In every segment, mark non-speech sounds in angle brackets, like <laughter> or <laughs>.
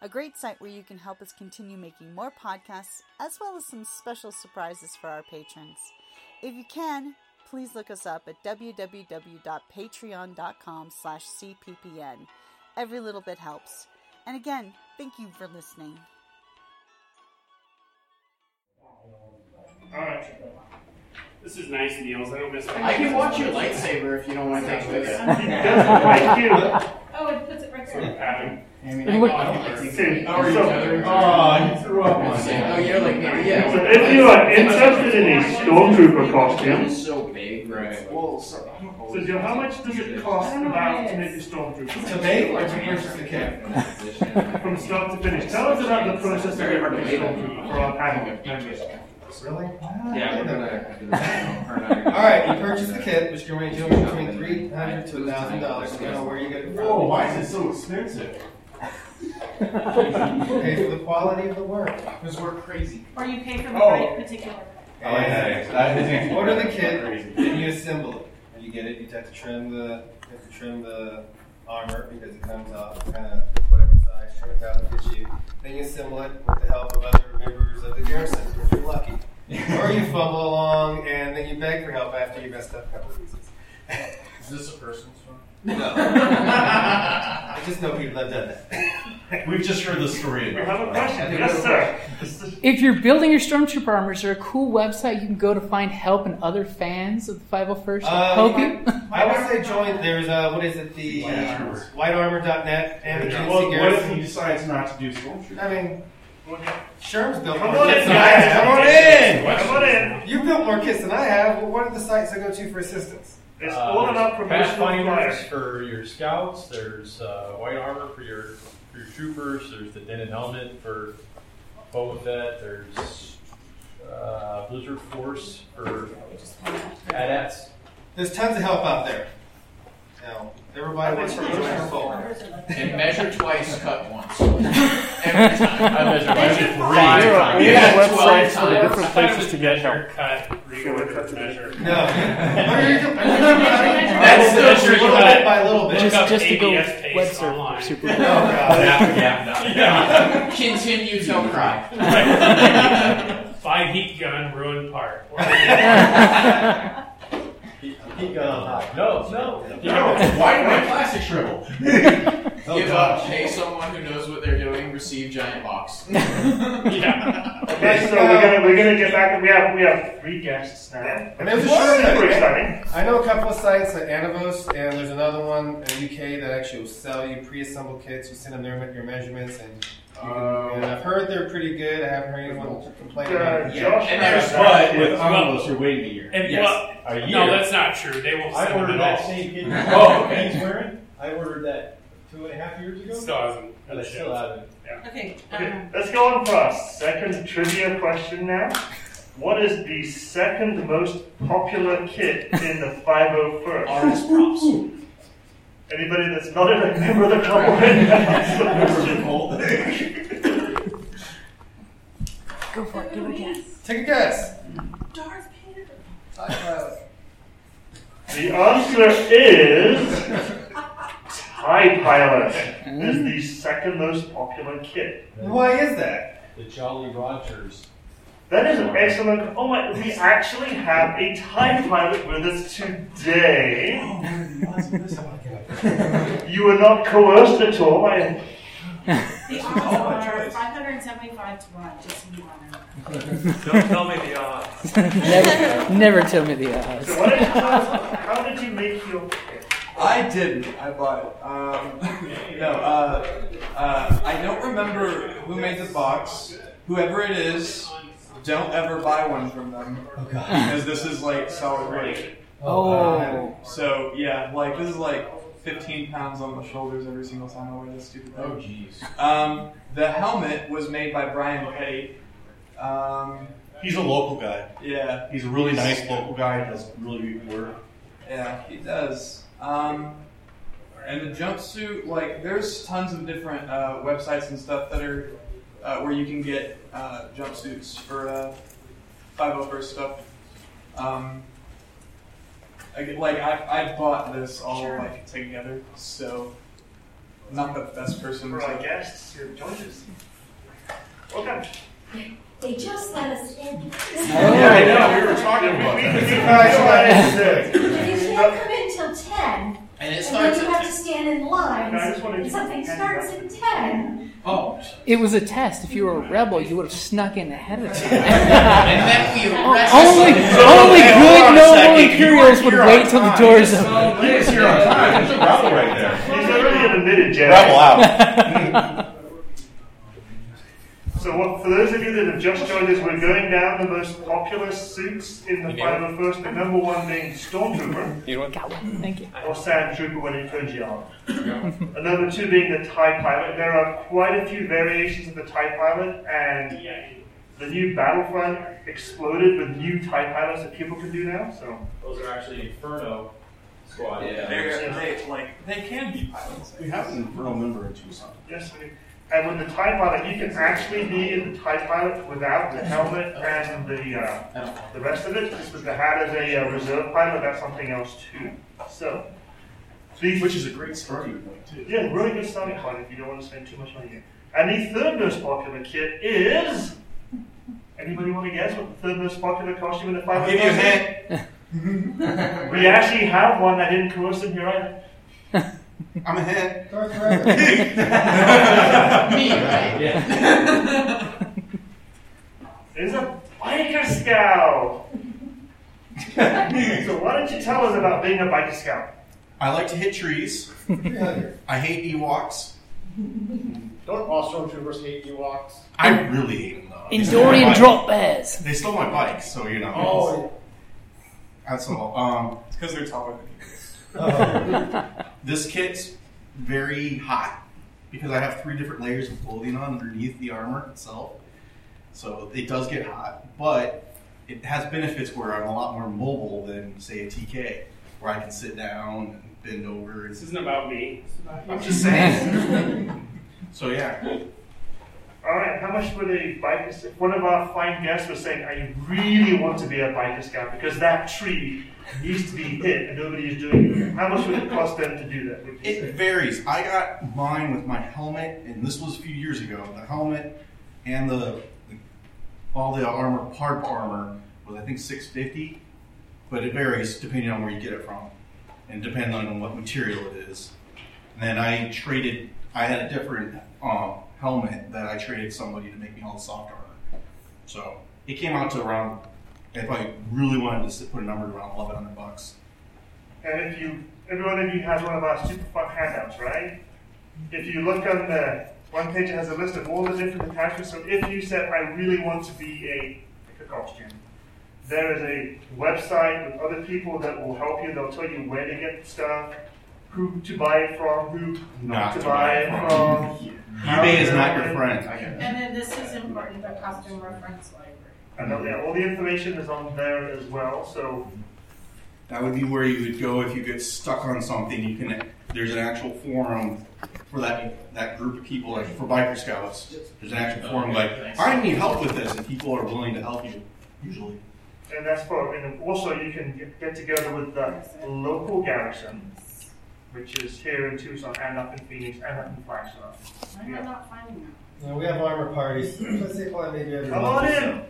a great site where you can help us continue making more podcasts, as well as some special surprises for our patrons. If you can, please look us up at www.patreon.com slash cppn. Every little bit helps. And again, thank you for listening. Alright. This is nice, Niels. I don't miss I can watch your lightsaber if you don't want to take it with you. He doesn't like you. Oh, it puts it right Sort of there. pattern. I mean, I got it. Like, See, how are you so- Oh, you threw up on Oh, you're like me. Yeah. So if you are interested in a stormtrooper costume, It's so big. Right. Well, so, so Joe, how much does it cost about to make a stormtrooper? To make or to purchase the kit? From start to finish. Tell us about the process of making a stormtrooper for our panel members. Really? Yeah. All right, you purchase the kit, which can range anywhere between three hundred to a thousand dollars, depending on where you get it from. Whoa, why is it so expensive? Pay for the quality of the work. Because we're crazy. Or you pay for the Oh. right particular. And order the kit, and you assemble it. And you get it, you have to trim the, you have to trim the armor because it comes off kind of whatever size, trim it down to fit you. Then you assemble it with the help of other members of the garrison, if you're lucky. <laughs> or you fumble along and then you beg for help after you messed up a couple of pieces. <laughs> Is this a person's one? No. <laughs> I just know people that have done that. We've just heard the story. We have a question. Yes, sir. If you're building your Stormtrooper armor, is there a cool website you can go to find help and other fans of the 501st Uh, help you you? I would say join. There's uh, what is it? The Whitearmor. whitearmor.net and the Yeah. GNC Well, what if Garrison. he decides not to do stormtrooper? I mean, Sherm's built Come more on kits in, than I guys. have. Come on in. Come on in. You've built more kits than I have. Well, what are the sites I go to for assistance? It's all about promotional Pathfinders flyers. for your scouts. There's uh, white armor for your for your troopers. There's the Dented Helmet for Boba Fett. There's uh, Blizzard Force for AT-ATs. There's tons of help out there. Now, everybody wants to join your fold. And measure twice, cut once. Every time. I measure Measure three three. times. You Yeah, got 12 websites for the different places to get help. Cut, reorder, measure. No. That's the That's trick. little bit by little bit. Look up just to go ABS web paste surf super Oh, God. Yeah. yeah, Continue till cry. Five <laughs> heat gun ruined part. <laughs> Heat gun on high. No, no. Why did my plastic shrivel? <laughs> Give up. Pay someone who knows what they're doing. Receive giant box. <laughs> yeah. Okay, so we're gonna we're gonna get back. We have we have three guests now. And there's a Super exciting. I know a couple of sites like Anovos, and there's another one in the UK that actually will sell you pre-assembled kits. You send them their, your measurements, and, you can, I've heard they're pretty good. I haven't heard anyone complain about it yet. Josh, And there's- But with envelopes, you're waiting a year. and Yes. well, A year. no, that's not true. They will I send ordered it that all. same kit. <laughs> Oh, okay. he's wearing. I ordered that two and a half years ago. Still hasn't. and I still haven't. Okay. Okay, Um, let's go on for our second trivia question now. What is the second most popular kit in the 501st? Artist props. <laughs> Anybody that's not a member of the club already has the question. go for it. Give it a guess. Take a guess. Darth Vader. The answer is TIE Pilot is the second most popular kit. Why is that? The Jolly Rogers. That is an excellent. Oh my! We actually have a TIE Pilot with us today. You were not coerced at all. I, The odds are 575 to 1, just so you want to know. don't tell me the odds. never, never tell me the odds. So what did you tell us? How did you make your kit? I didn't. I bought it. Um, no, uh, uh, I don't remember who made the box. Whoever it is, don't ever buy one from them. Oh god. Because this is like solid weight. Oh. So yeah, like this is like 15 pounds on the shoulders every single time I wear this stupid thing. Oh, jeez. Um, the helmet was made by Brian Petty. Um, He's a local guy. yeah, He's a really nice local guy. Does really good work. yeah, he does. Um, and the jumpsuit, like, there's tons of different uh, websites and stuff that are uh, where you can get uh, jumpsuits for uh, 501st stuff. Um, I get- like, I, I bought this all like together, so I'm not the best person For our guests who have joined us. Welcome. They just let us in. Yeah, I know. We were talking about We- that. we- we- we- But you can't come in till ten, And it and then you have to stand in lines. No, I just wanted and to- something starts at ten. Oh, It was a test. If you were a rebel, you would have snuck in ahead of time. <laughs> and then we <laughs> arrest oh, only only Hey, good on a noble Imperials would wait on till the doors open. He was here on time. There's a rebel right there. He's already admitted, Jerry. Rebel out. <laughs> So, what, for those of you that have just joined us, we're going down the most popular suits in the 501st. The number one being Stormtrooper, You want? Got one. Thank you. or Sand Trooper when it turns you on. and number two being the TIE Pilot. There are quite a few variations of the TIE Pilot, and the new Battlefront exploded with new TIE Pilots that people can do now. So, Those are actually Inferno squad. They're, they like they can be pilots. We have an Infernal member in Tucson. yes, we and with the TIE Pilot, you can actually be in the TIE Pilot without the helmet and the uh, the rest of it. Just with the hat as a uh, reserve pilot, that's something else too. So, these Which is a great starting point, too. Yeah, really good starting point if you don't want to spend too much money here. And the third most popular kit is. Anybody want to guess what the third most popular costume in the five? I'll give you a hint. <laughs> We actually have one that didn't coerce in here either. I'm a hint. <laughs> <laughs> me, right? Yeah. It's a biker scout. <laughs> so why don't you tell us about being a biker scout? I like to hit trees. I hate Ewoks. Don't all stormtroopers hate Ewoks? I really hate them though. They stole my Endorian bike. drop bears. They stole my bike, so you know. Oh, That's all. Um, It's because they're taller than you. Um, this kit's very hot because I have three different layers of clothing on underneath the armor itself. So it does get hot, but it has benefits where I'm a lot more mobile than, say, a TK, where I can sit down and bend over. This isn't about me. I'm just saying. <laughs> so yeah, All right, how much would a biker? One of our fine guests was saying, "I really want to be a biker scout because that tree needs to be hit and nobody is doing it." How much would it cost them to do that? It say? varies. I got mine with my helmet, and this was a few years ago. The helmet and the, the all the armor, hard armor, was I think six fifty, but it varies depending on where you get it from, and depending on what material it is. And then I traded. I had a different um, helmet that I traded somebody to make me all the soft armor. So it came out to around. If I really wanted to put a number around eleven hundred bucks. And if you, every one of you has one of our super fun handouts, right? If you look on the one page, it has a list of all the different attachments. So if you said, I really want to be a, pick a costume, there is a website with other people that will help you. They'll tell you where to get stuff, who to buy it from, who not, to, buy it from. how <laughs> eBay is to not do your it. friend. And then this is important, the costume reference library. And uh, yeah, all the information is on there as well. So That would be where you would go if you get stuck on something. You can. There's an actual forum for that that group of people, like for biker scouts. There's an actual forum like I need help with this, and people are willing to help you. Usually, And that's for, and also you can get, get together with the local garrison, which is here in Tucson and up in Phoenix and up in Flagstaff. Why am I not finding that? You know, we have armor parties. <clears throat> Let's say probably maybe every Come on in.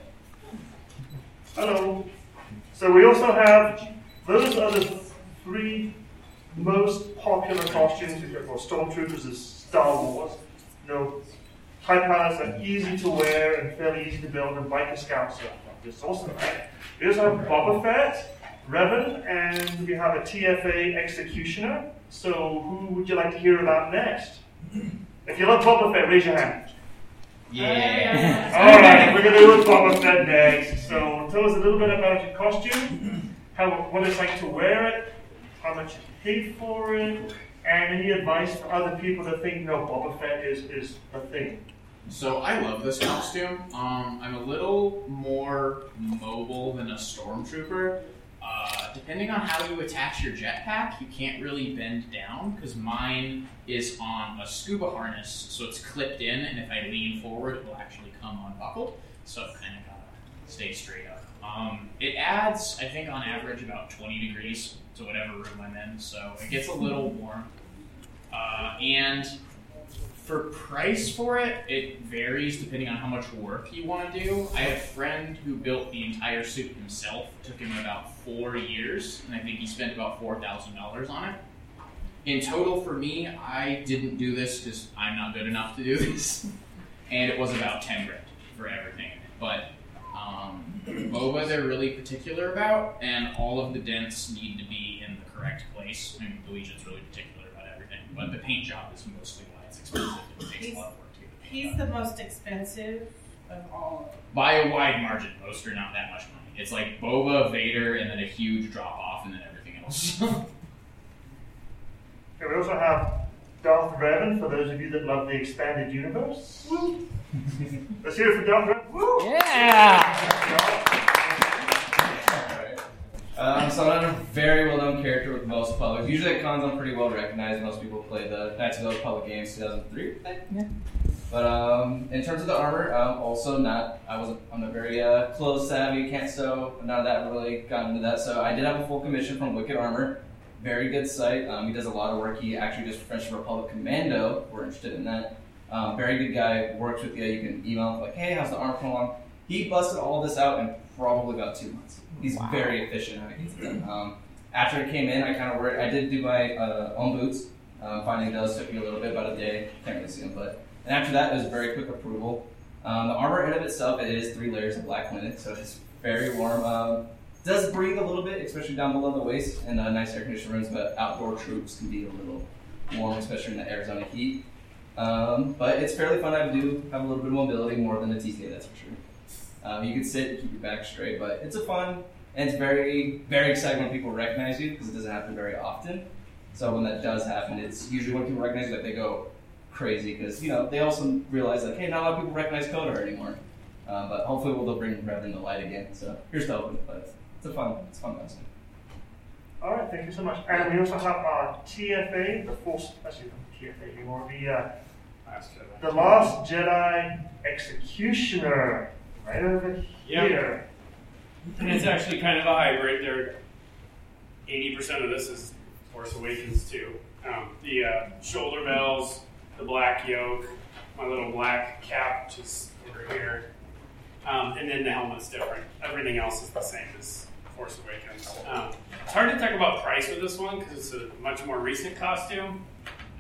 Hello. So we also have, those are the three most popular costumes. We've got well, Stormtroopers is Star Wars. You know, TIE pilots are easy to wear and fairly easy to build, and Biker Scouts are just awesome, right? We also have Boba Fett, Revan, and we have a TFA Executioner. So, who would you like to hear about next? If you love Boba Fett, raise your hand. Yeah. All right, we're gonna do Boba Fett next. So, tell us a little bit about your costume, how what it's like to wear it, how much you paid for it, and any advice for other people that think no, Boba Fett is is a thing. So I love this costume. Um, I'm a little more mobile than a stormtrooper. Uh, depending on how you attach your jetpack, you can't really bend down because mine is on a scuba harness, so it's clipped in, and if I lean forward, it will actually come unbuckled. So I've kind of got to stay straight up. Um, it adds, I think, on average, about 20 degrees to whatever room I'm in, so it gets a little warm. Uh, and for price for it, it varies depending on how much work you want to do. I have a friend who built the entire suit himself. It took him about four years, and I think he spent about four thousand dollars on it. In total, for me, I didn't do this because I'm not good enough to do this, <laughs> and it was about ten grand for everything. But um, boba, they're really particular about, and all of the dents need to be in the correct place. I mean, Luigi's really particular about everything, but the paint job is mostly why it's expensive. It takes a lot of work to get the paint He's the most expensive of all by a wide margin. Most are not that much money. It's like Boba, Vader, and then a huge drop off, and then everything else. <laughs> Okay, we also have Darth Revan for those of you that love the expanded universe. Woo. <laughs> Let's hear it for Darth Revan. Woo. Um, so I'm a very well-known character with most public. Usually at cons, I'm pretty well recognized. Most people play the Knights of the Old Republic Games 2003. Yeah. But um, in terms of the armor, um, also not. I wasn't. I'm not very uh, clothes savvy. Can't sew. None of that really got into that. So I did have a full commission from Wicked Armor. Very good site. Um, he does a lot of work. He actually does French Republic Commando. We're interested in that. Um, very good guy. Works with you. You can email him like, "Hey, how's the armor coming along?" He busted all this out in probably about two months. He's very efficient how he gets it done. Um, after it came in, I kind of worried. I did do my uh, own boots. Um, finding those took me a little bit, about a day. Can't really see them, but and after that, it was very quick approval. Um, the armor in of itself, it is three layers of black linen, so it's very warm. Um, does breathe a little bit, especially down below the waist, in uh, nice air conditioned rooms. But outdoor troops can be a little warm, especially in the Arizona heat. Um, but it's fairly fun. I do have a little bit of mobility, more than a TK, that's for sure. Um, you can sit and keep your back straight, but it's a fun and it's very, very exciting when people recognize you because it doesn't happen very often. So when that does happen, it's usually when people recognize you that they go crazy because you know they also realize like, hey, not a lot of people recognize KOTOR anymore. Uh, but hopefully we'll bring Revan to light again. So here's to hoping, but it's a fun, it's a fun costume. All right, thank you so much. And we also have our TFA, the Force, actually not TFA anymore, the, uh, the Last Jedi Executioner, right over Yep. here. And it's actually kind of a hybrid. There, eighty percent of this is Force Awakens too. Um, the uh, shoulder bells, the black yoke, my little black cap, which is over here, um, and then the helmet's different. Everything else is the same as Force Awakens. Um, it's hard to talk about price with this one because it's a much more recent costume.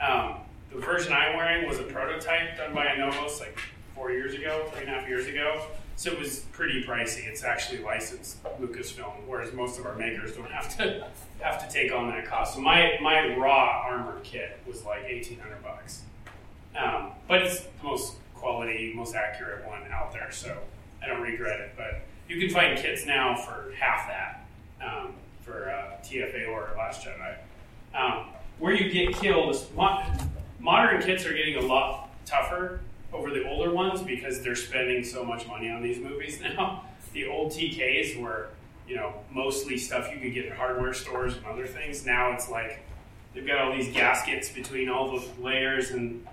Um, the version I'm wearing was a prototype done by Anovos like four years ago, three and a half years ago. So it was pretty pricey. It's actually licensed Lucasfilm, whereas most of our makers don't have to have to take on that cost. So my my raw armor kit was like eighteen hundred bucks, um, but it's the most quality, most accurate one out there. So I don't regret it. But you can find kits now for half that um, for uh, TFA or Last Jedi. Um, where you get killed is mo- modern kits are getting a lot tougher over the older ones because they're spending so much money on these movies <laughs> now. The old TKs were, you know, mostly stuff you could get in hardware stores and other things. Now it's like they've got all these gaskets between all the layers and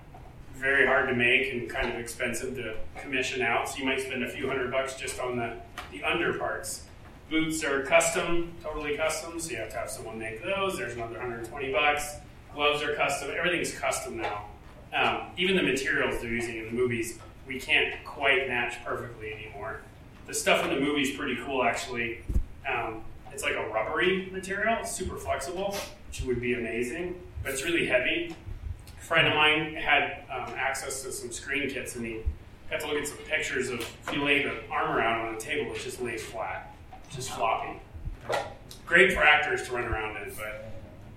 very hard to make and kind of expensive to commission out. So you might spend a few hundred bucks just on the, the under parts. Boots are custom, totally custom, so you have to have someone make those. There's another 120 bucks. Gloves are custom. Everything's custom now. Um, even the materials they're using in the movies, we can't quite match perfectly anymore. The stuff in the movie's pretty cool, actually. Um, it's like a rubbery material, super flexible, which would be amazing, but it's really heavy. Friend of mine had um, access to some screen kits, and he got to look at some pictures of if you lay the armor out on a table, it just lays flat, just floppy. great for actors to run around in, but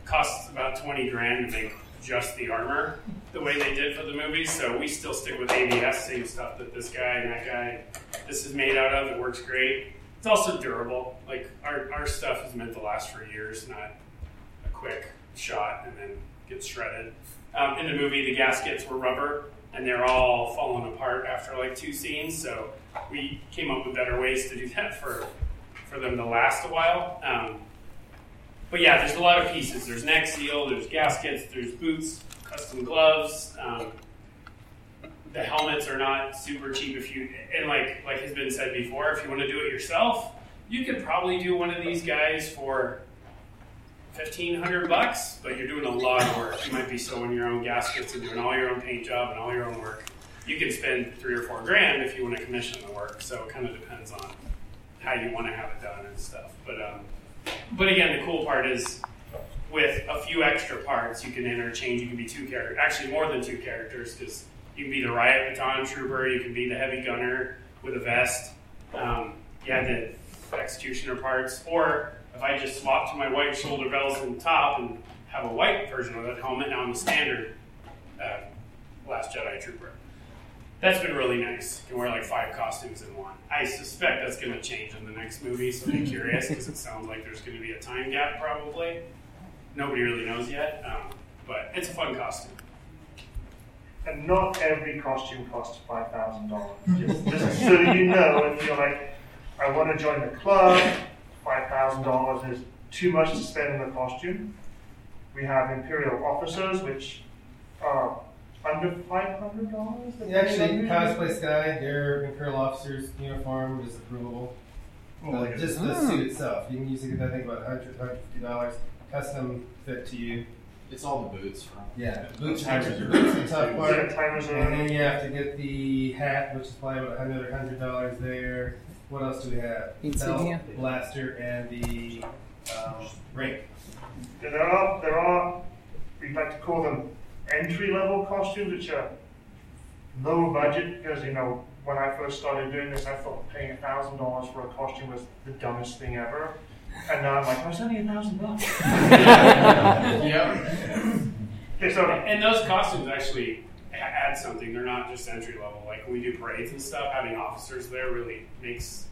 costs about twenty grand to make just the armor the way they did for the movies. So we still stick with ABS, same stuff that this guy and that guy this is made out of. It works great. It's also durable. Like our, our stuff is meant to last for years, not a quick shot and then get shredded. Um, in the movie, the gaskets were rubber and they're all falling apart after like two scenes. So we came up with better ways to do <laughs> that for for them to last a while. Um, but yeah, there's a lot of pieces. There's neck seal, there's gaskets, there's boots, custom gloves. Um, the helmets are not super cheap if you and like like has been said before, if you want to do it yourself, you could probably do one of these guys for fifteen hundred bucks, but you're doing a lot of work. You might be sewing your own gaskets and doing all your own paint job and all your own work. You can spend three or four grand if you want to commission the work. So it kind of depends on how you want to have it done and stuff. But um, but again, the cool part is with a few extra parts, you can interchange. You can be two characters, actually more than two characters, because you can be the riot baton trooper, you can be the heavy gunner with a vest. Um, yeah, the executioner parts, or if I just swap to my white shoulder bells and top and have a white version of that helmet, now I'm a standard uh, Last Jedi trooper. That's been really nice. You can wear like five costumes in one. I suspect that's going to change in the next movie, so be curious because it sounds like there's going to be a time gap probably. Nobody really knows yet, um, but it's a fun costume. And not every costume costs five thousand dollars. Just, just so you know, if you're like, I want to join the club, five thousand dollars is too much to spend on the costume. We have imperial officers, which are under five hundred dollars. Actually, cosplay Sky, their Imperial officer's uniform is approvable. Oh, Uh, just the suit itself. You can usually get, I think, about 100 $150. Custom fit to you. It's all the boots. From Yeah, boots, Timers boots, are- boots the tough part. Yeah, timers and then you have to get the hat, which is probably about another hundred dollars there. What else do we have? Insignia. Belt, blaster, and the um, ring. Yeah, There are there are we like to call them entry level costumes, which are low budget because you know when I first started doing this, I thought paying a thousand dollars for a costume was the dumbest thing ever, and now I'm like, oh, it's only a thousand bucks. <laughs> <laughs> Yep. Okay, so and those costumes actually a- add something. They're not just entry level. Like when we do parades and stuff, having officers there really makes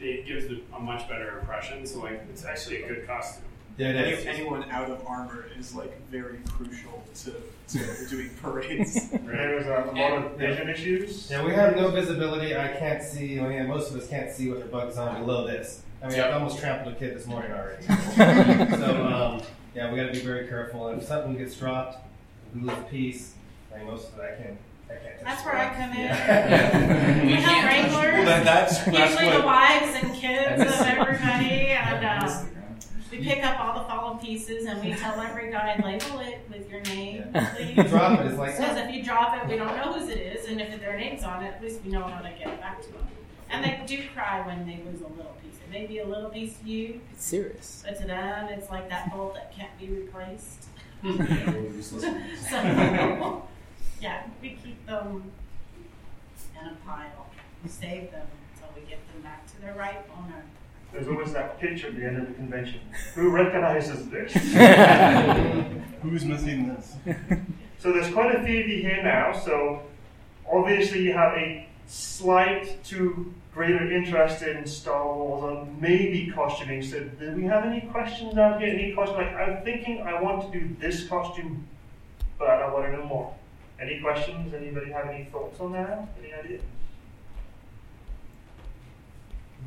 it gives a much better impression. So like it's actually a good costume. Yeah, Any- anyone out of armor is like very crucial to, to <laughs> doing parades. There was a lot of vision issues. Yeah, we have no visibility. I can't see. I mean, most of us can't see what the bug's on below this. I mean, I almost trampled a kid this morning already. <laughs> so, um, yeah, we got to be very careful. And if something gets dropped, we lose a piece. I mean, most of it I can't. I can't That's where I come in. Yeah. We have <laughs> wranglers. Well, that- that's- that's usually what- the wives and kids of everybody, and uh, we pick up all the fallen pieces and we tell every guy label it with your name, please. Drop it, it's like- because if you drop it, we don't know whose it is, and if their name's on it, at least we know how to get it back to them. And they do cry when they lose a little piece. It may be a little piece to you, It's serious. but to them, it's like that bolt that can't be replaced. <laughs> <laughs> So, yeah, we keep them in a pile, We save them until we get them back to their right owner. There's always that picture at the end of the convention. Who recognizes this? <laughs> Who's missing this? So there's quite a few of you here now. So obviously you have a slight to greater interest in Star Wars or maybe costuming. So do we have any questions out here? Any questions? Like I'm thinking I want to do this costume, but I want to know more. Any questions? Anybody have any thoughts on that? Any ideas?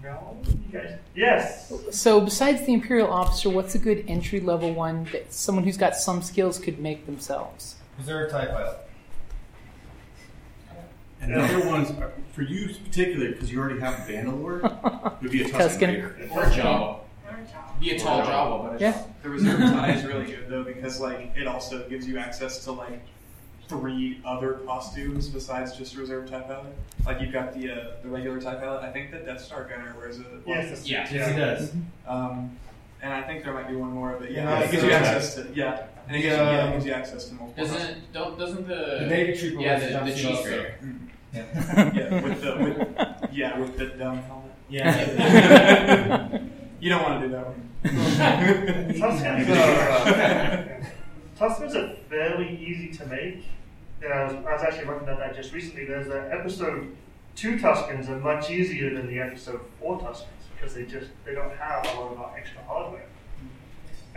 No? You guys? Yes. So, besides the Imperial officer, what's a good entry level one that someone who's got some skills could make themselves? Reserve TIE pilot. And the other ones, are- for you particularly, because you already have Vandalore, would <laughs> be a Tusken Tusken. Raider. Or Jabba. Be a tall Jabba, but Yeah. The reserve tie is really good though because like it also gives you access to like three other costumes besides just reserve tie pilot. Like you've got the uh, the regular tie pilot. I think the Death Star gunner wears a Yes. yeah. Yes, he does. Um, and I think there might be one more, but yeah, Yeah, it gives you so- access to yeah, and it gives, you, yeah, it gives you access to multiple. Doesn't don't doesn't the The Navy trooper yeah wears a the, the cheese also. grater. <laughs> yeah, with the with, yeah with the dumb helmet. Yeah. <laughs> <laughs> you don't want to do that one. Tuskens Tuskens are fairly easy to make. I, was, I was actually looking at that just recently. There's an episode two Tuskens are much easier than the episode four Tuskens because they just they don't have a lot of extra hardware.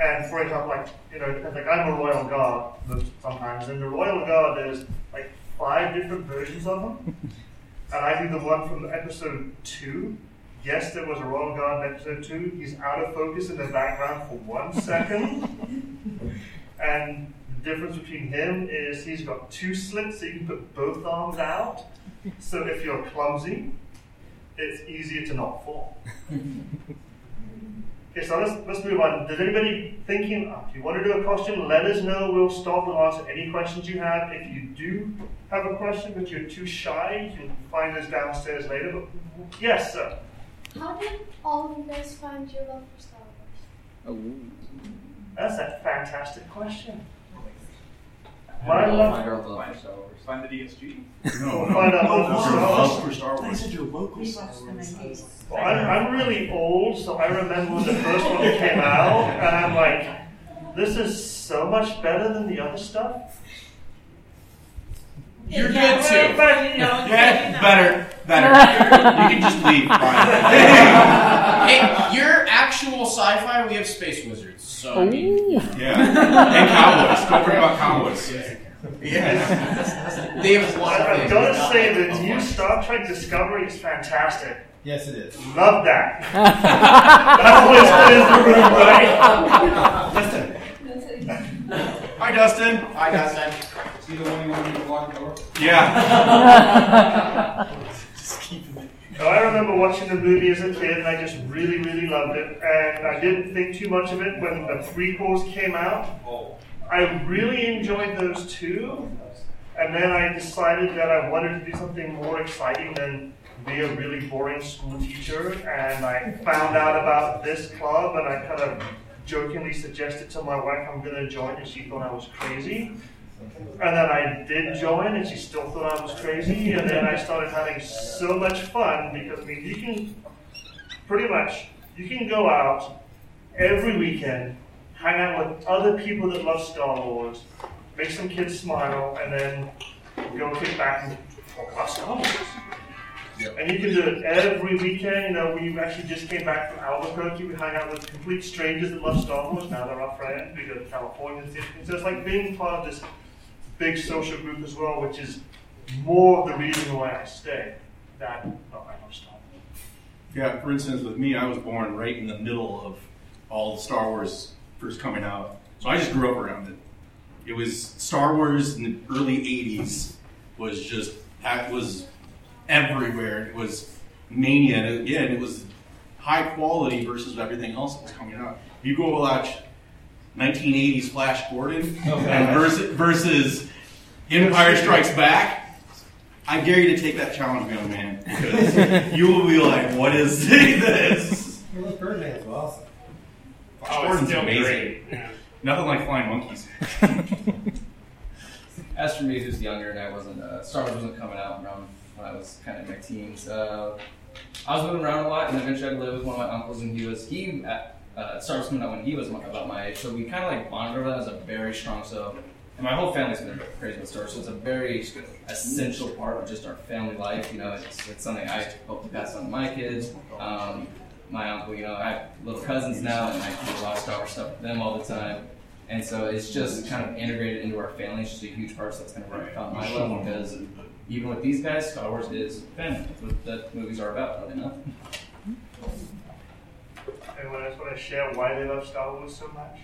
And for example, like you know, like I'm a Royal Guard sometimes, and the Royal Guard there's like five different versions of them, <laughs> and I do the one from episode two. Yes, there was a Royal Guard in episode two. He's out of focus in the background for one second. <laughs> and the difference between him is he's got two slits so you can put both arms out. So if you're clumsy, it's easier to not fall. <laughs> Okay, so let's, let's move on. Does anybody thinking, uh, if you want to do a question, let us know. We'll stop and answer any questions you have. If you do have a question but you're too shy, you can find us downstairs later. But yes, sir. How did all of you guys find your love for Star Wars? That's a fantastic question. I My love. my girl love for Star Wars. Find the DSG. No, We'll no. find out No, more no, for no, Star Wars. for Star Wars. said your local We watched them in Vegas. Well, I'm, I'm really old, so I remember when the first one came out, and I'm like, this is so much better than the other stuff. You're Yeah, good too. but, you know, Yeah, you know. better, better. you can just leave. Fine. <laughs> hey, you're actual sci-fi. We have space wizards, so I mean, yeah, and cowboys. Don't forget about cowboys. yeah. they have a lot of I- I've things. got to say, like the new lot. Star Trek Discovery is fantastic. Yes, it is. Love that. That's what it's in the room, right? Hi, Dustin. Hi, Dustin. See the one you want me to lock the door? Yeah. <laughs> So I remember watching the movie as a kid, and I just really, really loved it. And I didn't think too much of it when the prequels came out. I really enjoyed those two, And then I decided that I wanted to do something more exciting than be a really boring school teacher. And I found out about this club, and I kind of jokingly suggested to my wife I'm going to join, and she thought I was crazy. And then I did join, and she still thought I was crazy. And then I started having so much fun because I mean, you can pretty much you can go out every weekend, hang out with other people that love Star Wars, make some kids smile, and then go kick back and talk about Star Wars. And you can do it every weekend. You know, we actually just came back from Albuquerque. We hung out with complete strangers that love Star Wars. Now they're our friends. We go to California. and see- So it's like being part of this big social group as well, which is more the reason why I stay. I love Star Wars. Yeah, for instance, with me, I was born right in the middle of all Star Wars first coming out. So I just grew up around it. It was Star Wars in the early 80s was just, that was everywhere. It was mania. And again, it was high quality versus everything else that was coming out. You go watch 1980s Flash Gordon <laughs> and versus, versus Empire Strikes Back. I dare you to take that challenge, young man, because <laughs> you will be like, "What is <laughs> this?" Well, those Birdman's were awesome. Flash Oh, Gordon's still amazing. great. Yeah. Nothing like flying monkeys. As for me, who's younger, and I wasn't uh, Star Wars wasn't coming out around when I was kind of in my teens. Uh, I was moving around a lot, and eventually I lived with one of my uncles, and he was he at, uh, Star Wars coming out when he was about my age, so we kind of like over that as a very strong so. And my whole family's been crazy with Star Wars, so it's a very essential part of just our family life. You know, it's, it's something I hope to pass on to my kids. Um, my uncle, you know, I have little cousins now, and I do a lot of Star Wars stuff with them all the time. And so it's just kind of integrated into our family. It's just a huge part. So that's kind of where I found my love because even with these guys, Star Wars is family. That's what the movies are about, are they not? Anyone else want to share why they love Star Wars so much?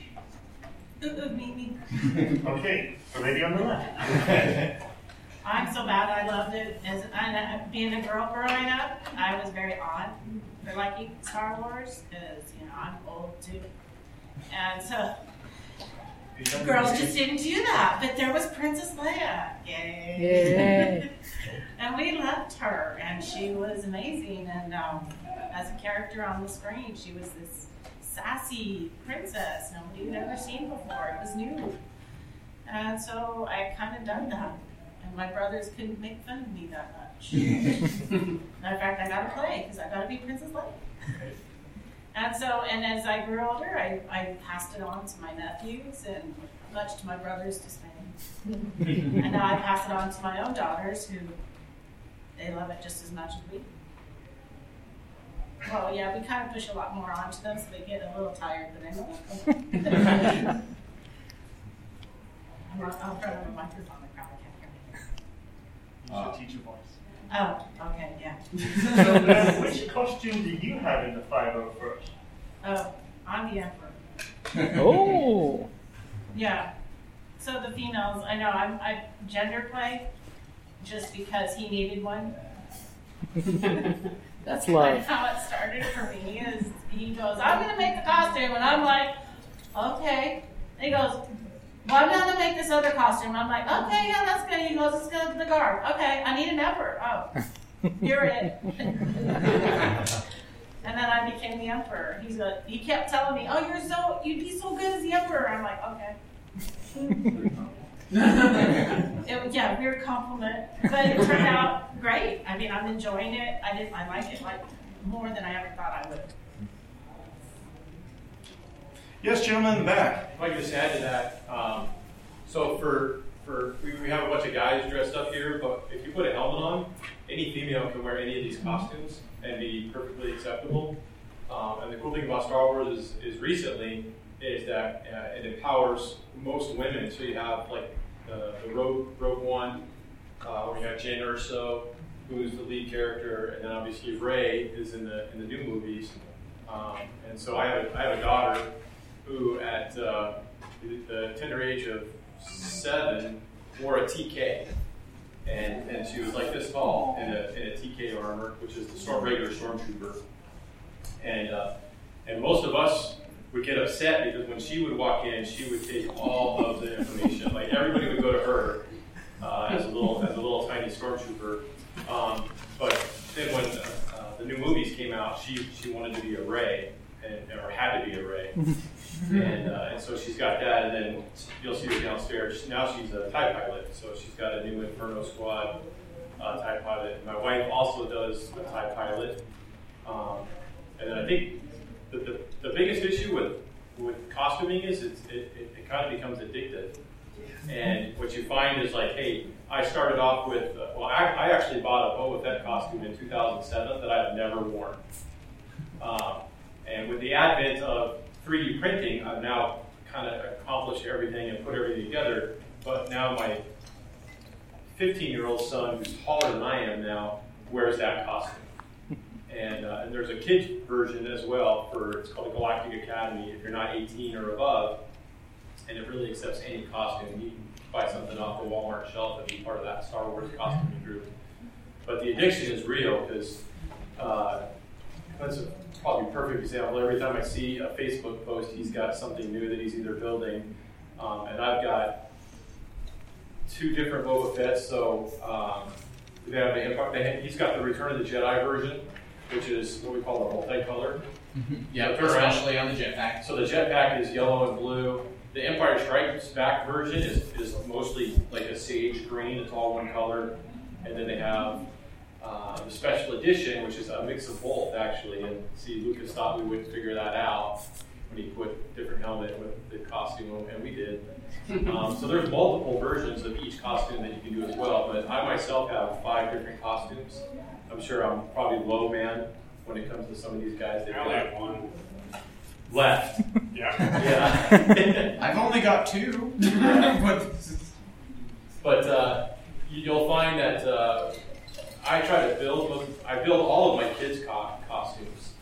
me, <laughs> me. Okay, the lady on the left. <laughs> I'm so bad. I loved it. As and, uh, being a girl growing up, I was very odd for liking Star Wars because you know I'm old too, and so girls just didn't do that. But there was Princess Leia, yay! Yay. <laughs> and we loved her, and she was amazing. And um, as a character on the screen, she was this sassy princess nobody had ever seen before. It was new. And so I kind of done that. And my brothers couldn't make fun of me that much. <laughs> Matter of fact, I got to play because I got to be Princess Leia. And so, and as I grew older, I, I passed it on to my nephews, and much to my brother's dismay. <laughs> and now I pass it on to my own daughters, who they love it just as much as we. Well, yeah, we kind of push a lot more onto them, so they get a little tired, but. I'm not, <laughs> I'll turn on the microphone. I probably can't hear me. You should teach a voice. Oh, okay, yeah. <laughs> So then, which costume do you have in the 501st? Oh, I'm the emperor. <laughs> Oh. Yeah. So the females, I know I'm I gender play, just because he needed one. That's kind love. of how it started for me. Is he goes, I'm gonna make the costume, and I'm like, okay. And he goes, well, I'm gonna make this other costume. And I'm like, okay, yeah, that's good. He goes, let's go to the guard. Okay, I need an emperor. Oh, <laughs> you're it. <laughs> And then I became the emperor. He's a, he kept telling me, "Oh, you're so you'd be so good as the emperor." I'm like, "Okay." <laughs> it yeah, weird compliment, but it turned out great. I mean, I'm enjoying it. I did I like it like more than I ever thought I would. Yes, gentlemen in the back. If I could just add to that, um, so for for we, we have a bunch of guys dressed up here, but if you put a helmet on, any female can wear any of these costumes and be perfectly acceptable. Um, and the cool thing about Star Wars is, is recently is that uh, it empowers most women. So you have like the, the Rogue Rogue One, uh, you have Jyn Erso, who's the lead character, and then obviously Rey is in the in the new movies. Um, and so I have a, I have a daughter who, at uh, the, the tender age of seven, wore a TK. And, and she was like this tall in a, in a TK armor, which is the storm, regular stormtrooper. And, uh, and most of us would get upset because when she would walk in, she would take all of the information. Like everybody would go to her uh, as a little as a little tiny stormtrooper. Um, but then when uh, uh, the new movies came out, she she wanted to be a Rey, and, or had to be a Rey. <laughs> and, uh, and so she's got that, and then you'll see her downstairs. Now she's a TIE pilot, so she's got a new Inferno Squad uh, TIE pilot. My wife also does a TIE pilot. Um, and then I think the, the, the biggest issue with, with costuming is it's, it, it, it kind of becomes addictive. And what you find is like, hey, I started off with, uh, well, I, I actually bought a Boba Fett costume in 2007 that I've never worn. Um, and with the advent of 3D printing, I've now kind of accomplished everything and put everything together. But now my 15 year old son, who's taller than I am now, wears that costume. And, uh, and there's a kids version as well for it's called the Galactic Academy. If you're not 18 or above, and it really accepts any costume, you can buy something off the Walmart shelf and be part of that Star Wars costume group. But the addiction is real because uh, that's a probably perfect example. Every time I see a Facebook post, he's got something new that he's either building, um, and I've got two different Boba Fett's. So um, they have the Empire. They have, he's got the Return of the Jedi version, which is what we call the multicolor. Yeah, Turn especially on the jetpack. So the jetpack is yellow and blue. The Empire Strikes Back version is, is mostly like a sage green. It's all one color. And then they have uh, the special edition, which is a mix of both, actually. And see, Lucas thought we would figure that out when he put different helmet with the costume, and we did. Um, so there's multiple versions of each costume that you can do as well. But I myself have five different costumes. I'm sure I'm probably low man when it comes to some of these guys. They've I only have one. Left. <laughs> Yeah. Yeah. <laughs> I've only got two. But uh, you- you'll find that uh, I try to build. most- I build all of my kids' co- costumes,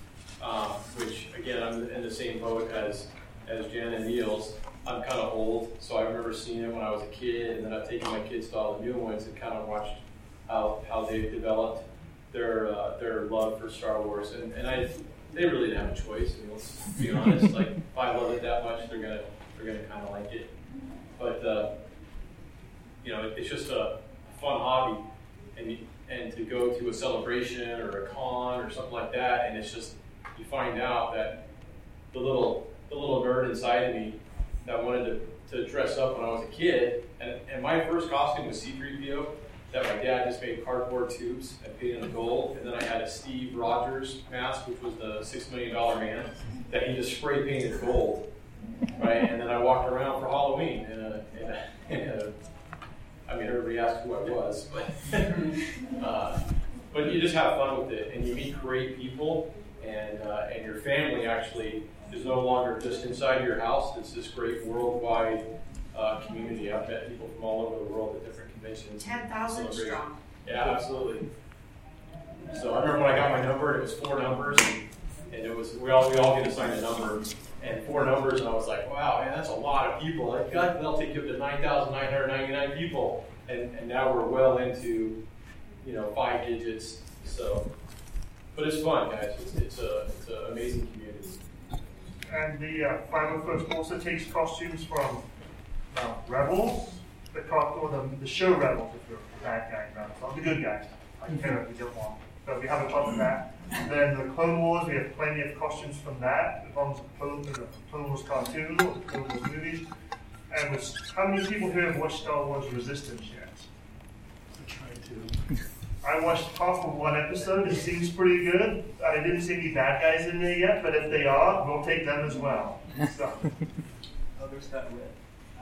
um, which again I'm in the same boat as as Jen and Niels. I'm kind of old, so I remember seeing it when I was a kid, and then I've taken my kids to all the new ones and kind of watched how how they've developed their uh, their love for Star Wars, and, and I they really didn't have a choice. I mean, let's be honest. like <laughs> if I love it that much, they're gonna they're gonna kind of like it. But uh, you know, it's just a fun hobby, and you, and to go to a celebration or a con or something like that, and it's just you find out that the little the little nerd inside of me that wanted to, to dress up when I was a kid, and, and my first costume was C3PO, that my dad just made cardboard tubes and painted in gold. And then I had a Steve Rogers mask, which was the six million dollar man, that he just spray painted gold. Right, and then I walked around for Halloween in a, in a, in a I mean, everybody asked who I was, <laughs> but uh, but you just have fun with it, and you meet great people, and uh, and your family actually is no longer just inside your house. It's this great worldwide uh, community. I've met people from all over the world at different conventions. 10,000 strong. Yeah, absolutely. So I remember when I got my number, it was four numbers, and, and it was we all we all get assigned a number, and four numbers, and I was like, wow, man, that's a lot of people. Like, God, they'll take you up to nine thousand nine hundred ninety nine people, and and now we're well into, you know, five digits. So, but it's fun, guys. It's, it's a it's an amazing community. And the uh, 501st also takes costumes from uh, Rebels, the, co- or the, the show Rebels, if you're the bad guy, Rebels, not the good guys. I care if you don't want. But we have a top of that. And then the Clone Wars, we have plenty of costumes from that, as long as the Clone, the Clone Wars cartoon or the Clone Wars movies. And with, how many people here have watched Star Wars Resistance yet? I tried to. I watched half of one episode. It seems pretty good. I didn't see any bad guys in there yet, but if they are, we'll take them as well. <laughs> So, Oh, there's that red.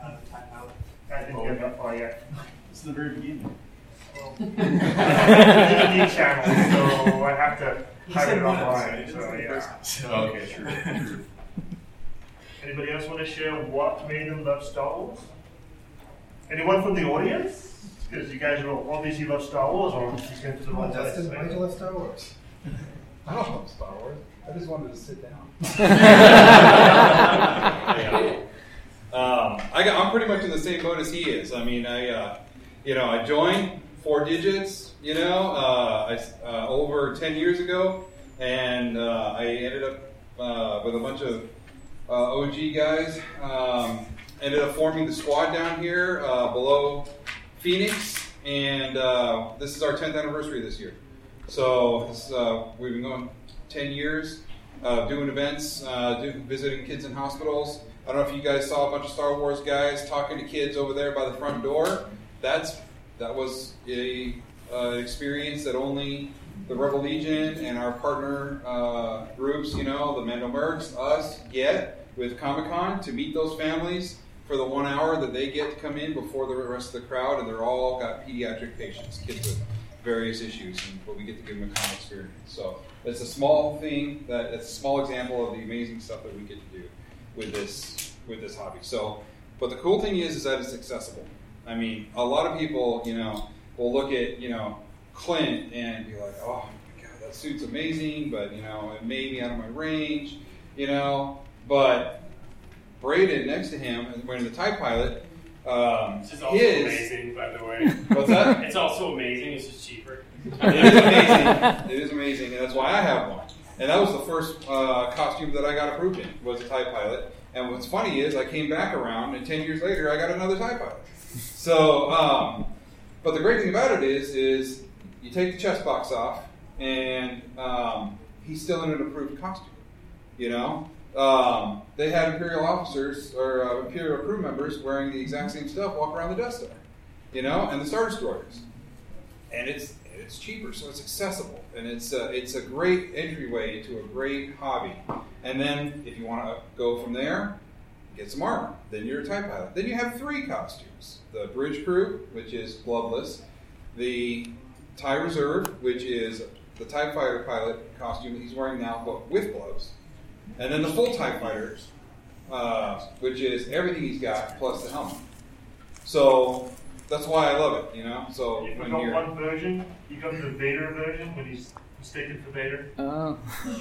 Uh, time out. I didn't get that far yet. It's the very beginning. Well, it's a D channel, so I have to He hide it online. episode, So yeah. So, Okay, true. Anybody else want to share what made them love Star Wars? Anyone from the audience? Because you guys are all obviously love Star Wars, or just going to the Come on, wrong place. Justin, why'd you love Star Wars? I don't love Star Wars. I just wanted to sit down. <laughs> <laughs> Um, I I'm pretty much in the same boat as he is. I mean, I, uh, you know, I joined four digits, you know, uh, I, uh, over 10 years ago, and uh, I ended up uh, with a bunch of uh, OG guys. Um, ended up forming the squad down here below Phoenix, and this is our 10th anniversary this year. So this, we've been going 10 years, uh, doing events, uh, do, visiting kids in hospitals. I don't know if you guys saw a bunch of Star Wars guys talking to kids over there by the front door. That's that was a uh, experience that only the Rebel Legion and our partner uh, groups, you know, the Mando Mercs, us, get with Comic Con to meet those families for the one hour that they get to come in before the rest of the crowd, and they're all got pediatric patients, kids with various issues, and but we get to give them a common experience. So it's a small thing that it's a small example of the amazing stuff that we get to do with this with this hobby. So, but the cool thing is is that it's accessible. I mean, a lot of people, you know, will look at you know Clint and be like, oh my god, that suit's amazing, but you know, it may be out of my range, you know, but Braden next to him, wearing the Tie Pilot. Um, is also his, amazing, by the way. What's that? It's also amazing. It's just cheaper. It is amazing. It is amazing, and that's why I have one. And that was the first uh, costume that I got approved in was a Tie Pilot. And what's funny is I came back around, and ten years later I got another Tie Pilot. So, um, but the great thing about it is, is you take the chest box off, and um, he's still in an approved costume. You know, um, they had Imperial officers or uh, Imperial crew members wearing the exact same stuff walk around the Death Star. You know, and the Star Destroyers and it's it's cheaper, so it's accessible, and it's a, it's a great entryway into a great hobby. And then if you want to go from there, get some armor. Then you're a TIE pilot. Then you have three costumes: the bridge crew, which is gloveless, the TIE Reserve, which is the TIE fighter pilot costume that he's wearing now, but with gloves, and then the full TIE fighter, uh, which is everything he's got plus the helmet. So that's why I love it, you know. So You when got you're one version. You got the Vader version when he's mistaken for Vader. Oh. <laughs>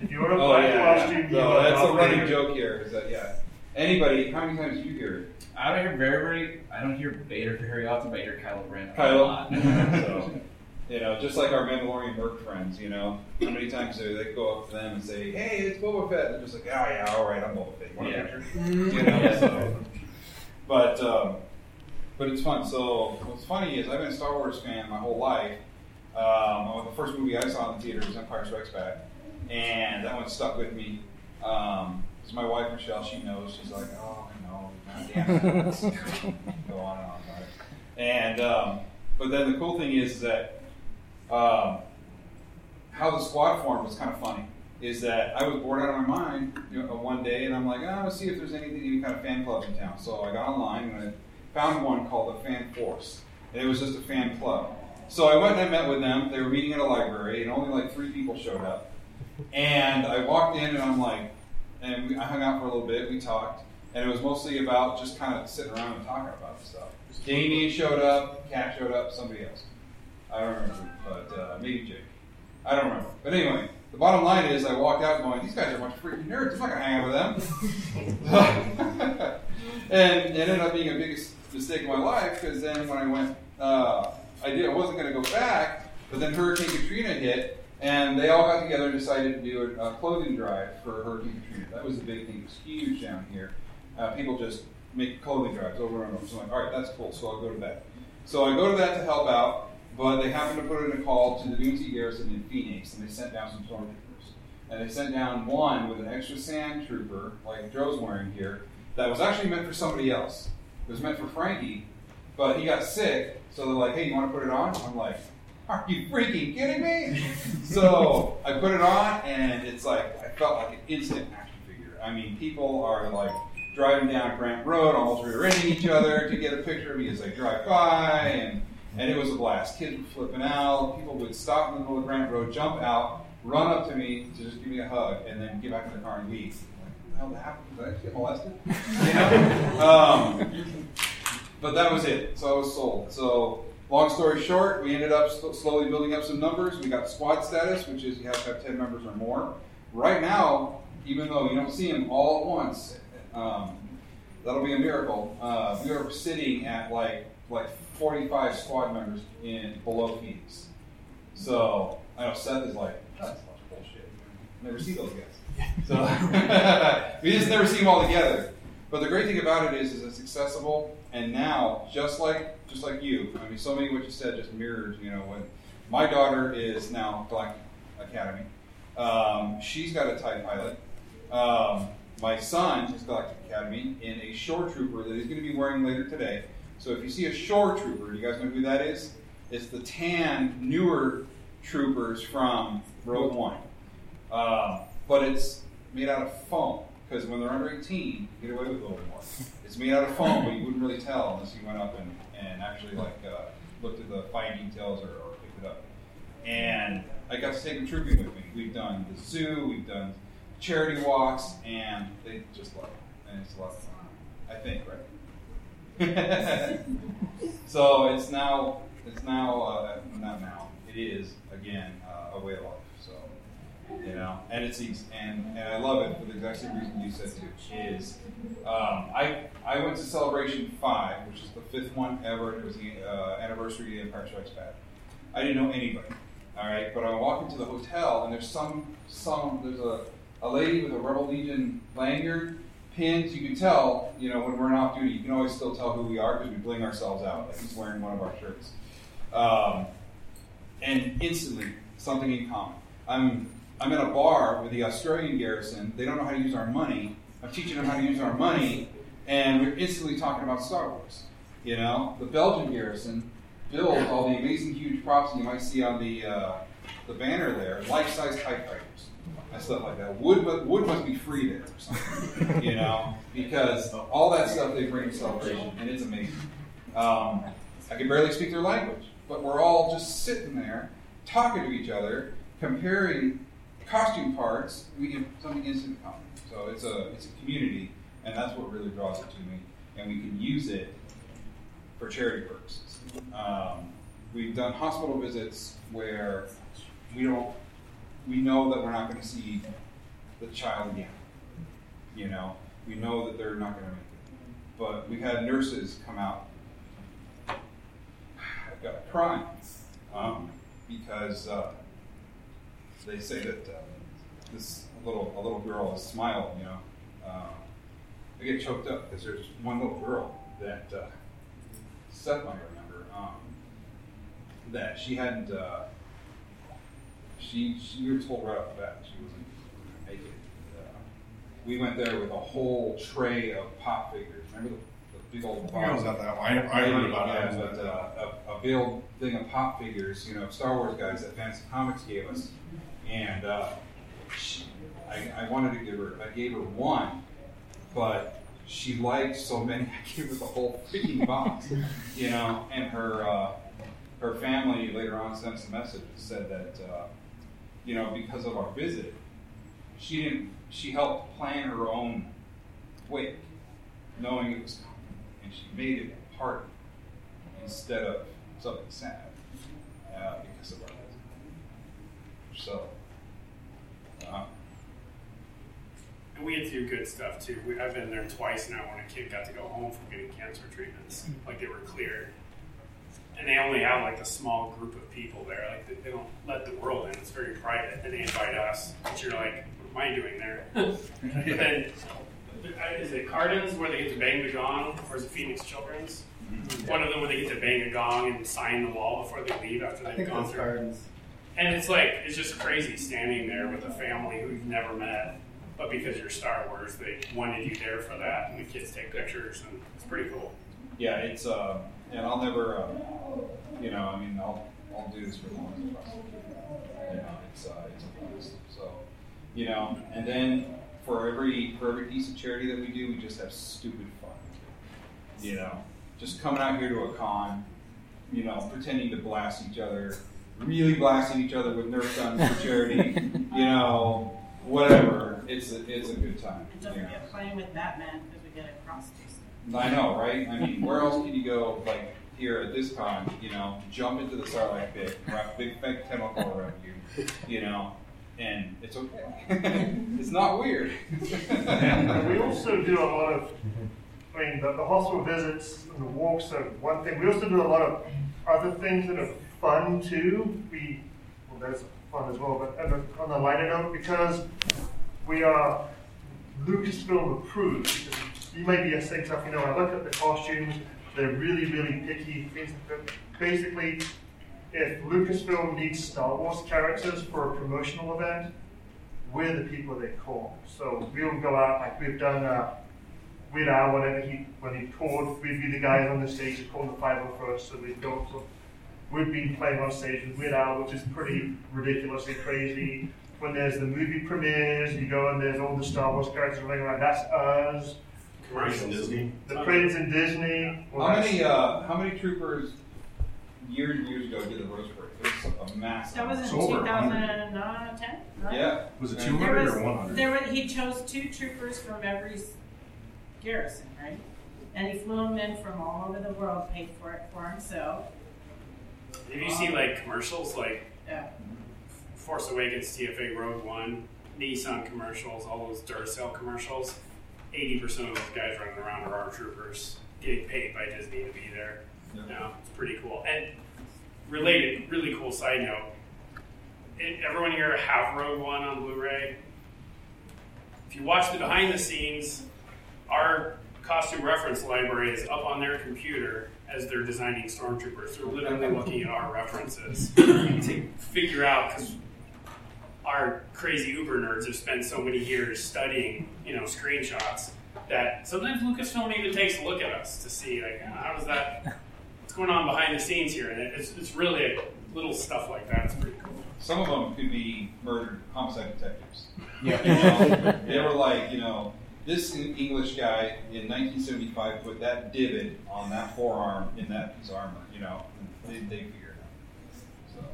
If you're a oh black yeah, costume, you no, are that's a not running Vader. joke here. Is that yeah? Anybody? How many times do you hear it? I don't hear very, very. I don't hear Vader very often. But I hear Kylo Ren a Kylo. lot. <laughs> so, <laughs> you know, just like our Mandalorian merc friends, you know, how many times do they go up to them and say, "Hey, it's Boba Fett," and they're just like, "Oh yeah, all right, I'm Boba Fett. You want Yeah. picture?" You know. So, but um, but it's fun. So what's funny is I've been a Star Wars fan my whole life. Um, the first movie I saw in the theater was Empire Strikes Back, and that one stuck with me. Um, 'cause my wife Michelle, she knows. She's like, "Oh, know, damn it." go on and on about it. And um, But then the cool thing is that um, how the squad formed was kind of funny. Is that I was bored out of my mind you know, one day, and I'm like, oh, let's see if there's anything, any kind of fan club in town. So I got online and I found one called the Fan Force, and it was just a fan club. So I went and I met with them. They were meeting at a library, and only like three people showed up. And I walked in, and I'm like, and we, I hung out for a little bit. We talked, and it was mostly about just kind of sitting around and talking about stuff. Damien showed up, Kat showed up, somebody else. I don't remember, but uh, maybe Jake. I don't remember. But anyway, the bottom line is I walked out going, these guys are a bunch of freaking nerds. I'm not going to hang out with them. <laughs> and it ended up being a biggest mistake of my life because then when I went, uh, I did. I wasn't going to go back, but then Hurricane Katrina hit, and they all got together and decided to do a, a clothing drive for Hurricane Katrina. That was the big thing. It was huge down here. Uh, people just make clothing drives over and over. So I'm like, all right, that's cool. So I'll go to that. So I go to that to help out, but they happened to put in a call to the Boone Garrison in Phoenix, and they sent down some stormtroopers. And they sent down one with an extra sand trooper, like Joe's wearing here, that was actually meant for somebody else. It was meant for Frankie, but he got sick, so they're like, hey, you want to put it on? I'm like, are you freaking kidding me? <laughs> so I put it on, and it's like, I felt like an instant action figure. I mean, people are like driving down Grant Road, almost rear-ending each other to get a picture of me as I drive by, and, and it was a blast. Kids were flipping out. People would stop in the middle of Grant Road, jump out, run up to me to just give me a hug, and then get back in their car and leave. Hell happened? Did I get molested? You know? <laughs> um, but that was it. So I was sold. So long story short, we ended up sl- slowly building up some numbers. We got squad status, which is you have to have 10 members or more. Right now, even though you don't see them all at once, um, that'll be a miracle. Uh, we are sitting at like like 45 squad members in below Phoenix. So I know Seth is like, that's a bunch of bullshit. Never see those guys. So <laughs> we just never see them all together. But the great thing about it is, is it's accessible, and now just like just like you, I mean, so many of what you said just mirrors. You know, when my daughter is now Galactic Academy, um, she's got a TIE pilot. Um, my son is Galactic Academy in a shore trooper that he's going to be wearing later today. So if you see a shore trooper, you guys know who that is? It's the tan, newer troopers from Rogue One. Um, but it's made out of foam because when they're under 18, you get away with a little more. It's made out of foam, but you wouldn't really tell unless you went up and, and actually like uh, looked at the fine details or, or picked it up. And I got to take them trooping with me. We've done the zoo, we've done charity walks, and they just love it. And it's a lot of fun. I think, right? <laughs> so it's now, it's now, uh, not now, it is, again, uh, a way of life. You know, and it's easy. And, and I love it for the exact same reason you said too, is um, I, I went to Celebration 5, which is the fifth one ever. It was the uh, anniversary of the Empire Strikes Back. I didn't know anybody. All right, but I walk into the hotel and there's some some there's a, a lady with a Rebel Legion lanyard pins. You can tell, you know, when we're off duty, you can always still tell who we are because we bling ourselves out. Like he's wearing one of our shirts, um, and instantly something in common. I'm I'm in a bar with the Australian garrison. They don't know how to use our money. I'm teaching them how to use our money, and we're instantly talking about Star Wars. You know, the Belgian garrison build all the amazing huge props you might see on the uh, the banner there, life-size fighters and stuff like that. Wood, wood must be free there or something, you know, because all that stuff they bring to celebration, and it's amazing. Um, I can barely speak their language, but we're all just sitting there talking to each other, comparing costume parts. We have something instant in common. So it's a it's a community, and that's what really draws it to me, and we can use it for charity purposes. Um, we've done hospital visits where we don't, we know that we're not going to see the child again. You know, we know that they're not going to make it. But we've had nurses come out. I've got crying um, because uh, they say that uh, this little a little girl is smiling. You know, uh, I get choked up because there's one little girl that uh, Seth might remember um, that she hadn't. Uh, she, she we were told right off the bat she wasn't going to make it. Uh, we went there with a whole tray of pop figures. Remember the, the big old I was at that one. I- I heard about Yeah, was at but, uh, of, a build thing of pop figures, you know, Star Wars guys that Fantasy Comics gave us, and uh, she, I, I wanted to give her, I gave her one, but she liked so many, <laughs> I gave her the whole freaking box, you know, and her uh, her family later on sent us a message that said that, uh, you know, because of our visit, she didn't, she helped plan her own wake, knowing it was coming, and she made it a party instead of something sad uh, because of our visit. So, uh, And we had to do good stuff too. We, I've been there twice now when a kid got to go home from getting cancer treatments. Like they were cleared. And they only have like a small group of people there. Like they, they don't let the world in. It's very private. And they invite us. But you're like, what am I doing there? <laughs> but then, uh, is it Cardon's where they get to bang the gong? Or is it Phoenix Children's? One of them where they get to bang a gong and sign the wall before they leave after they've think gone through. Cardon's. And it's like it's just crazy standing there with a family who you've never met, but because you're Star Wars, they wanted you there for that, and the kids take pictures, and it's pretty cool. yeah, it's, uh, and I'll never, uh, you know, I mean, I'll, I'll do this for as long as possible. You know, it's, uh, it's a blast. So, you know, and then for every, for every piece of charity that we do, we just have stupid fun. You know, just coming out here to a con, you know, pretending to blast each other, really blasting each other with Nerf guns for charity, <laughs> you know, whatever. It's a, it's a good time. And don't you know. playing with Batman because we get a cross I know, right? I mean, where else can you go, like, here at this con, you know, jump into the Starlight Pit, wrap big fake tentacle around you, you know, and it's okay. <laughs> it's not weird. We <laughs> also do a lot of, I mean, the, the hospital visits and the walks are one thing. We also do a lot of other things that are fun too. We, well, that's fun as well, but the, on the lighter note, because we are Lucasfilm approved, you may be saying stuff, you know, I look at the costumes, they're really, really picky. Basically, if Lucasfilm needs Star Wars characters for a promotional event, we're the people they call. So we'll go out like we've done uh, Weird Al whenever he when he toured, we'd be the guys on the stage that called the 501st, so we'd go we've been playing on stage with Weird Al, which is pretty ridiculously crazy. When there's the movie premieres, you go and there's all the Star Wars characters running around. That's us. Praise in Disney. The Prince in Disney. Well, how many, uh, how many troopers years and years ago did the Rose Parade? It was a massive. That was in It's over 2010, right? Yeah. Was it 200 There was, or 100? There were, he chose two troopers from every garrison, right? And he flew them in from all over the world, paid for it for himself. If you see like commercials, like Yeah. Force Awakens, TFA Rogue One, Nissan commercials, all those Duracell commercials, eighty percent of those guys running around are our troopers getting paid by Disney to be there. Yeah. know it's pretty cool. And related, really cool side note. It, everyone here have Rogue One on Blu-ray. If you watch the behind the scenes, our costume reference library is up on their computer as they're designing stormtroopers. They're literally looking at our references <clears throat> to figure out because our crazy Uber nerds have spent so many years studying, you know, screenshots that sometimes Lucasfilm even takes a look at us to see like how does that what's going on behind the scenes here, and it's, it's really little stuff like that. It's pretty cool. Some of them could be murdered homicide detectives. Yeah. You know, they were like, you know, this English guy in 1975 put that divot on that forearm in that piece of armor. You know, they, they figured it out. So.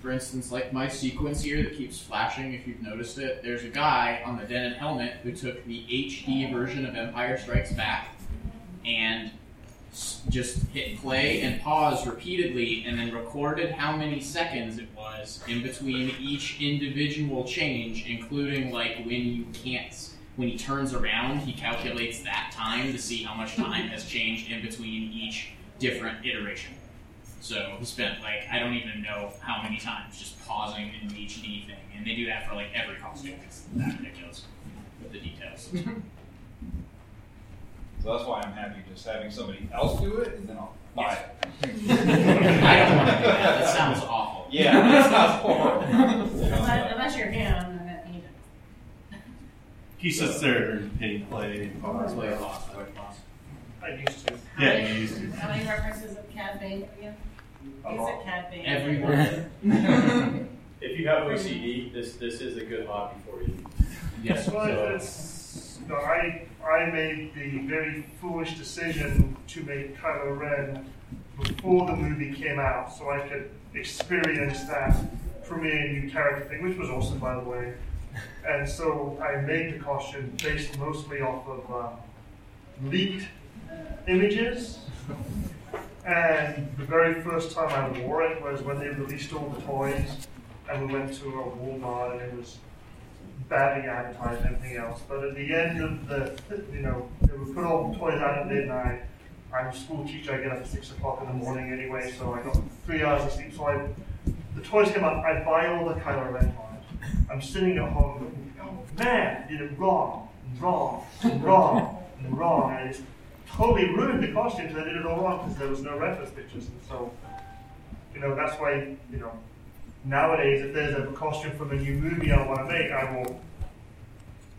For instance, like my sequence here that keeps flashing, if you've noticed it, there's a guy on the Dented Helmet who took the HD version of Empire Strikes Back and just hit play and pause repeatedly and then recorded how many seconds it was in between each individual change, including like when you can't. When he turns around, he calculates that time to see how much time has changed in between each different iteration. So he spent like I don't even know how many times just pausing in the HD thing, and they do that for like every costume. It's that ridiculous with the details. So that's why I'm happy just having somebody else do it, and then I'll buy it. <laughs> I don't want to do that. That sounds awful. Yeah, that sounds horrible. Unless, unless you're him, then it- you know. He sits there and paint play. Play oh, a lot, play a lot. I used to. Yeah, you used to. How many references of Cad Bane again? Is it camping? Everyone. <laughs> if you have OCD, this this is a good hobby for you. Yes. Well, So- it's, no, I, I made the very foolish decision to make Kylo Ren before the movie came out so I could experience that premiere new character thing, which was awesome, by the way. And so I made the costume based mostly off of uh, leaked images. And the very first time I wore it was when they released all the toys, and we went to a Walmart, and it was badly advertised and everything else. But at the end of the, you know, they would put all the toys out at midnight. I'm a school teacher. I get up at six o'clock in the morning anyway, so I got three hours of sleep. So I, the toys came out. I buy all the Kylo Ren toys. I'm sitting at home going, oh man, I did it wrong, wrong, wrong, and wrong. And it's totally ruined the costume because I did it all wrong because there was no reference pictures. And so, you know, that's why, you know, nowadays if there's a costume from a new movie I want to make, I will,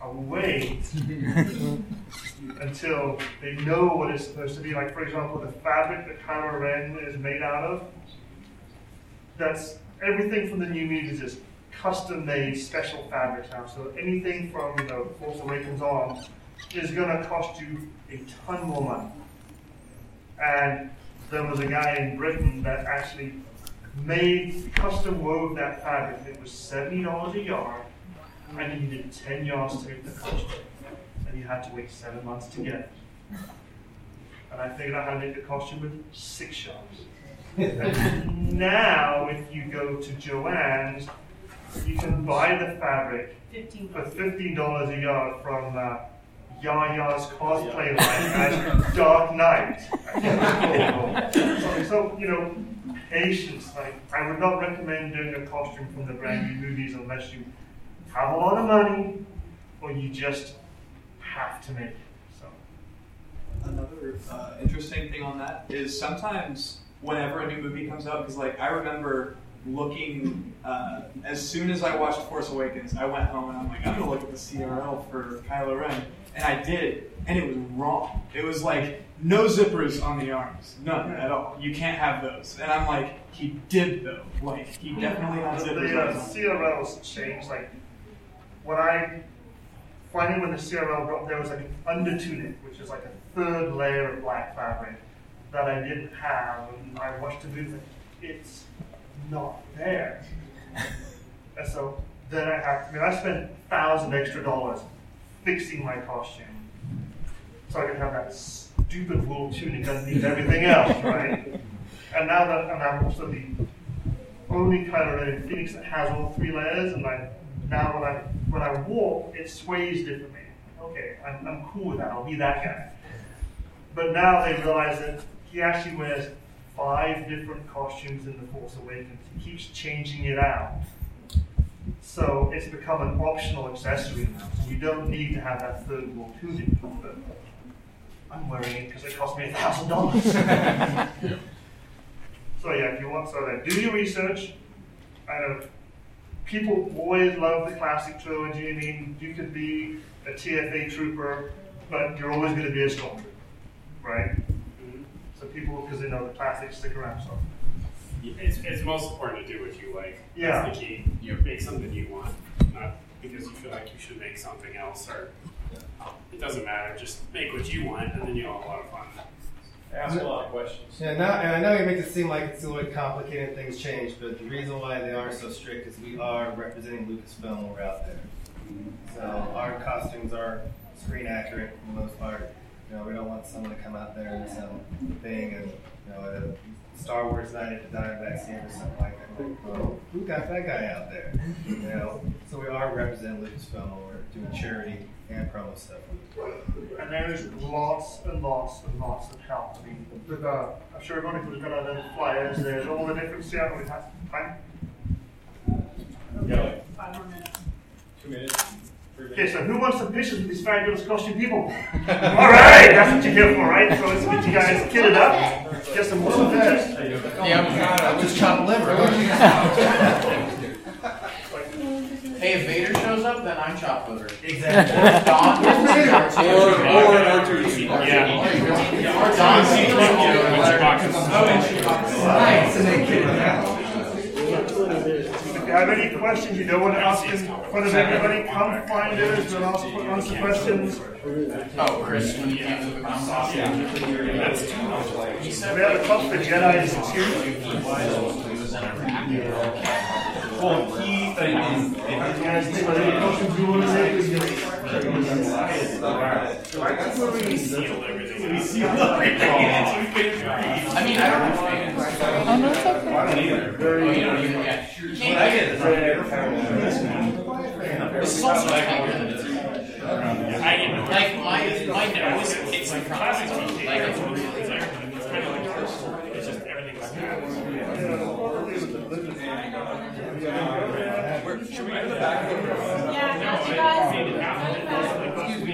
I will wait <laughs> until they know what it's supposed to be. Like, for example, the fabric that Kylo Ren is made out of, that's everything from the new movies is custom made special fabrics now. So anything from, you know, Force Awakens on is going to cost you a ton more money. And there was a guy in Britain that actually made custom wove that fabric. It was seventy dollars a yard, and he needed ten yards to make the costume, and you had to wait seven months to get it. And I figured out how to make the costume with six yards. <laughs> now, if you go to Joann's, you can buy the fabric for fifteen dollars a yard from. Uh, Yaya's cosplay line as Dark Knight. so, <laughs> <laughs> so, you know, patience. Like, I would not recommend doing a costume from the brand new movies unless you have a lot of money or you just have to make it. So, Another uh, interesting thing on that is sometimes whenever a new movie comes out, because like I remember looking uh, as soon as I watched Force Awakens, I went home and I'm like, I'm gonna look at the CRL for Kylo Ren, and I did, and it was wrong. It was like no zippers on the arms, none at all. You can't have those, and I'm like, he did though. Like he definitely had zippers. the uh. CRLs changed. Like, when I finally when the CRL got there was like an under tunic, which is like a third layer of black fabric that I didn't have, and I watched the movie. It's not there. and so then I have. I mean, I spent a thousand extra dollars fixing my costume so I could have that stupid wool tunic underneath everything else, right? And now that and I'm also the only Ren in Phoenix that has all three layers, and I now when I when I walk, it sways differently. Okay, I'm, I'm cool with that. I'll be that guy. But now they realize that he actually wears five different costumes in The Force Awakens. He keeps changing it out. So it's become an optional accessory now. So you don't need to have that third wool tunic. But I'm wearing it because it cost me a thousand dollars. <laughs> So yeah, if you want, so then do your research. I know people always love the classic trilogy. I mean, you could be a TFA trooper, but you're always going to be a stormtrooper, right? So people, because they know the classics, stick around. So It's, it's most important to do what you like. Yeah. That's the key. You make something you want, not because you feel like you should make something else, or it doesn't matter. Just make what you want, and then you'll have a lot of fun. Ask a lot of questions. Yeah, now, and I know you make it seem like it's a little bit complicated and things change, but the reason why they are so strict is we are representing Lucasfilm when we're out there. So our costumes are screen accurate for the most part. You know, we don't want someone to come out there and some thing and you know a Star Wars night at the Diamondback Theater or something like that. Like, oh, who got that guy out there? You know, so we are representing Lucasfilm when we're doing charity and promo stuff. And there is lots and lots and lots of help. I mean, with, uh, I'm sure everybody who's got our little flyers, there's all the different Seattle we have. Time? Yeah. Five more minutes. Two minutes. Three Okay, so who wants some pictures with these fabulous costume people? <laughs> all right, that's what you're here for, right? So let's get you guys kitted up, get some awesome pictures. Yeah, I'm just chop liver. <laughs> Hey, if Vader shows up, then I'm chopped liver. Exactly. Or Don. Or- or an R2D2. Yeah. Yeah. Or Don. Don, see, thank you. Lunch boxes. Nice. Have any questions you don't want to ask in front of everybody, come find us. We'll ask, answer questions. Oh, Chris, when you get to the ground We have a club for Jedi Institute. Well, he, uh, I mean. I don't know. Oh, no. I don't either. Oh, I get This is also like, I, like my my nose hits the front. Like it's really like, it's kind of like, it's just everything's Where, should we go to the back? Yeah, you guys. Excuse me.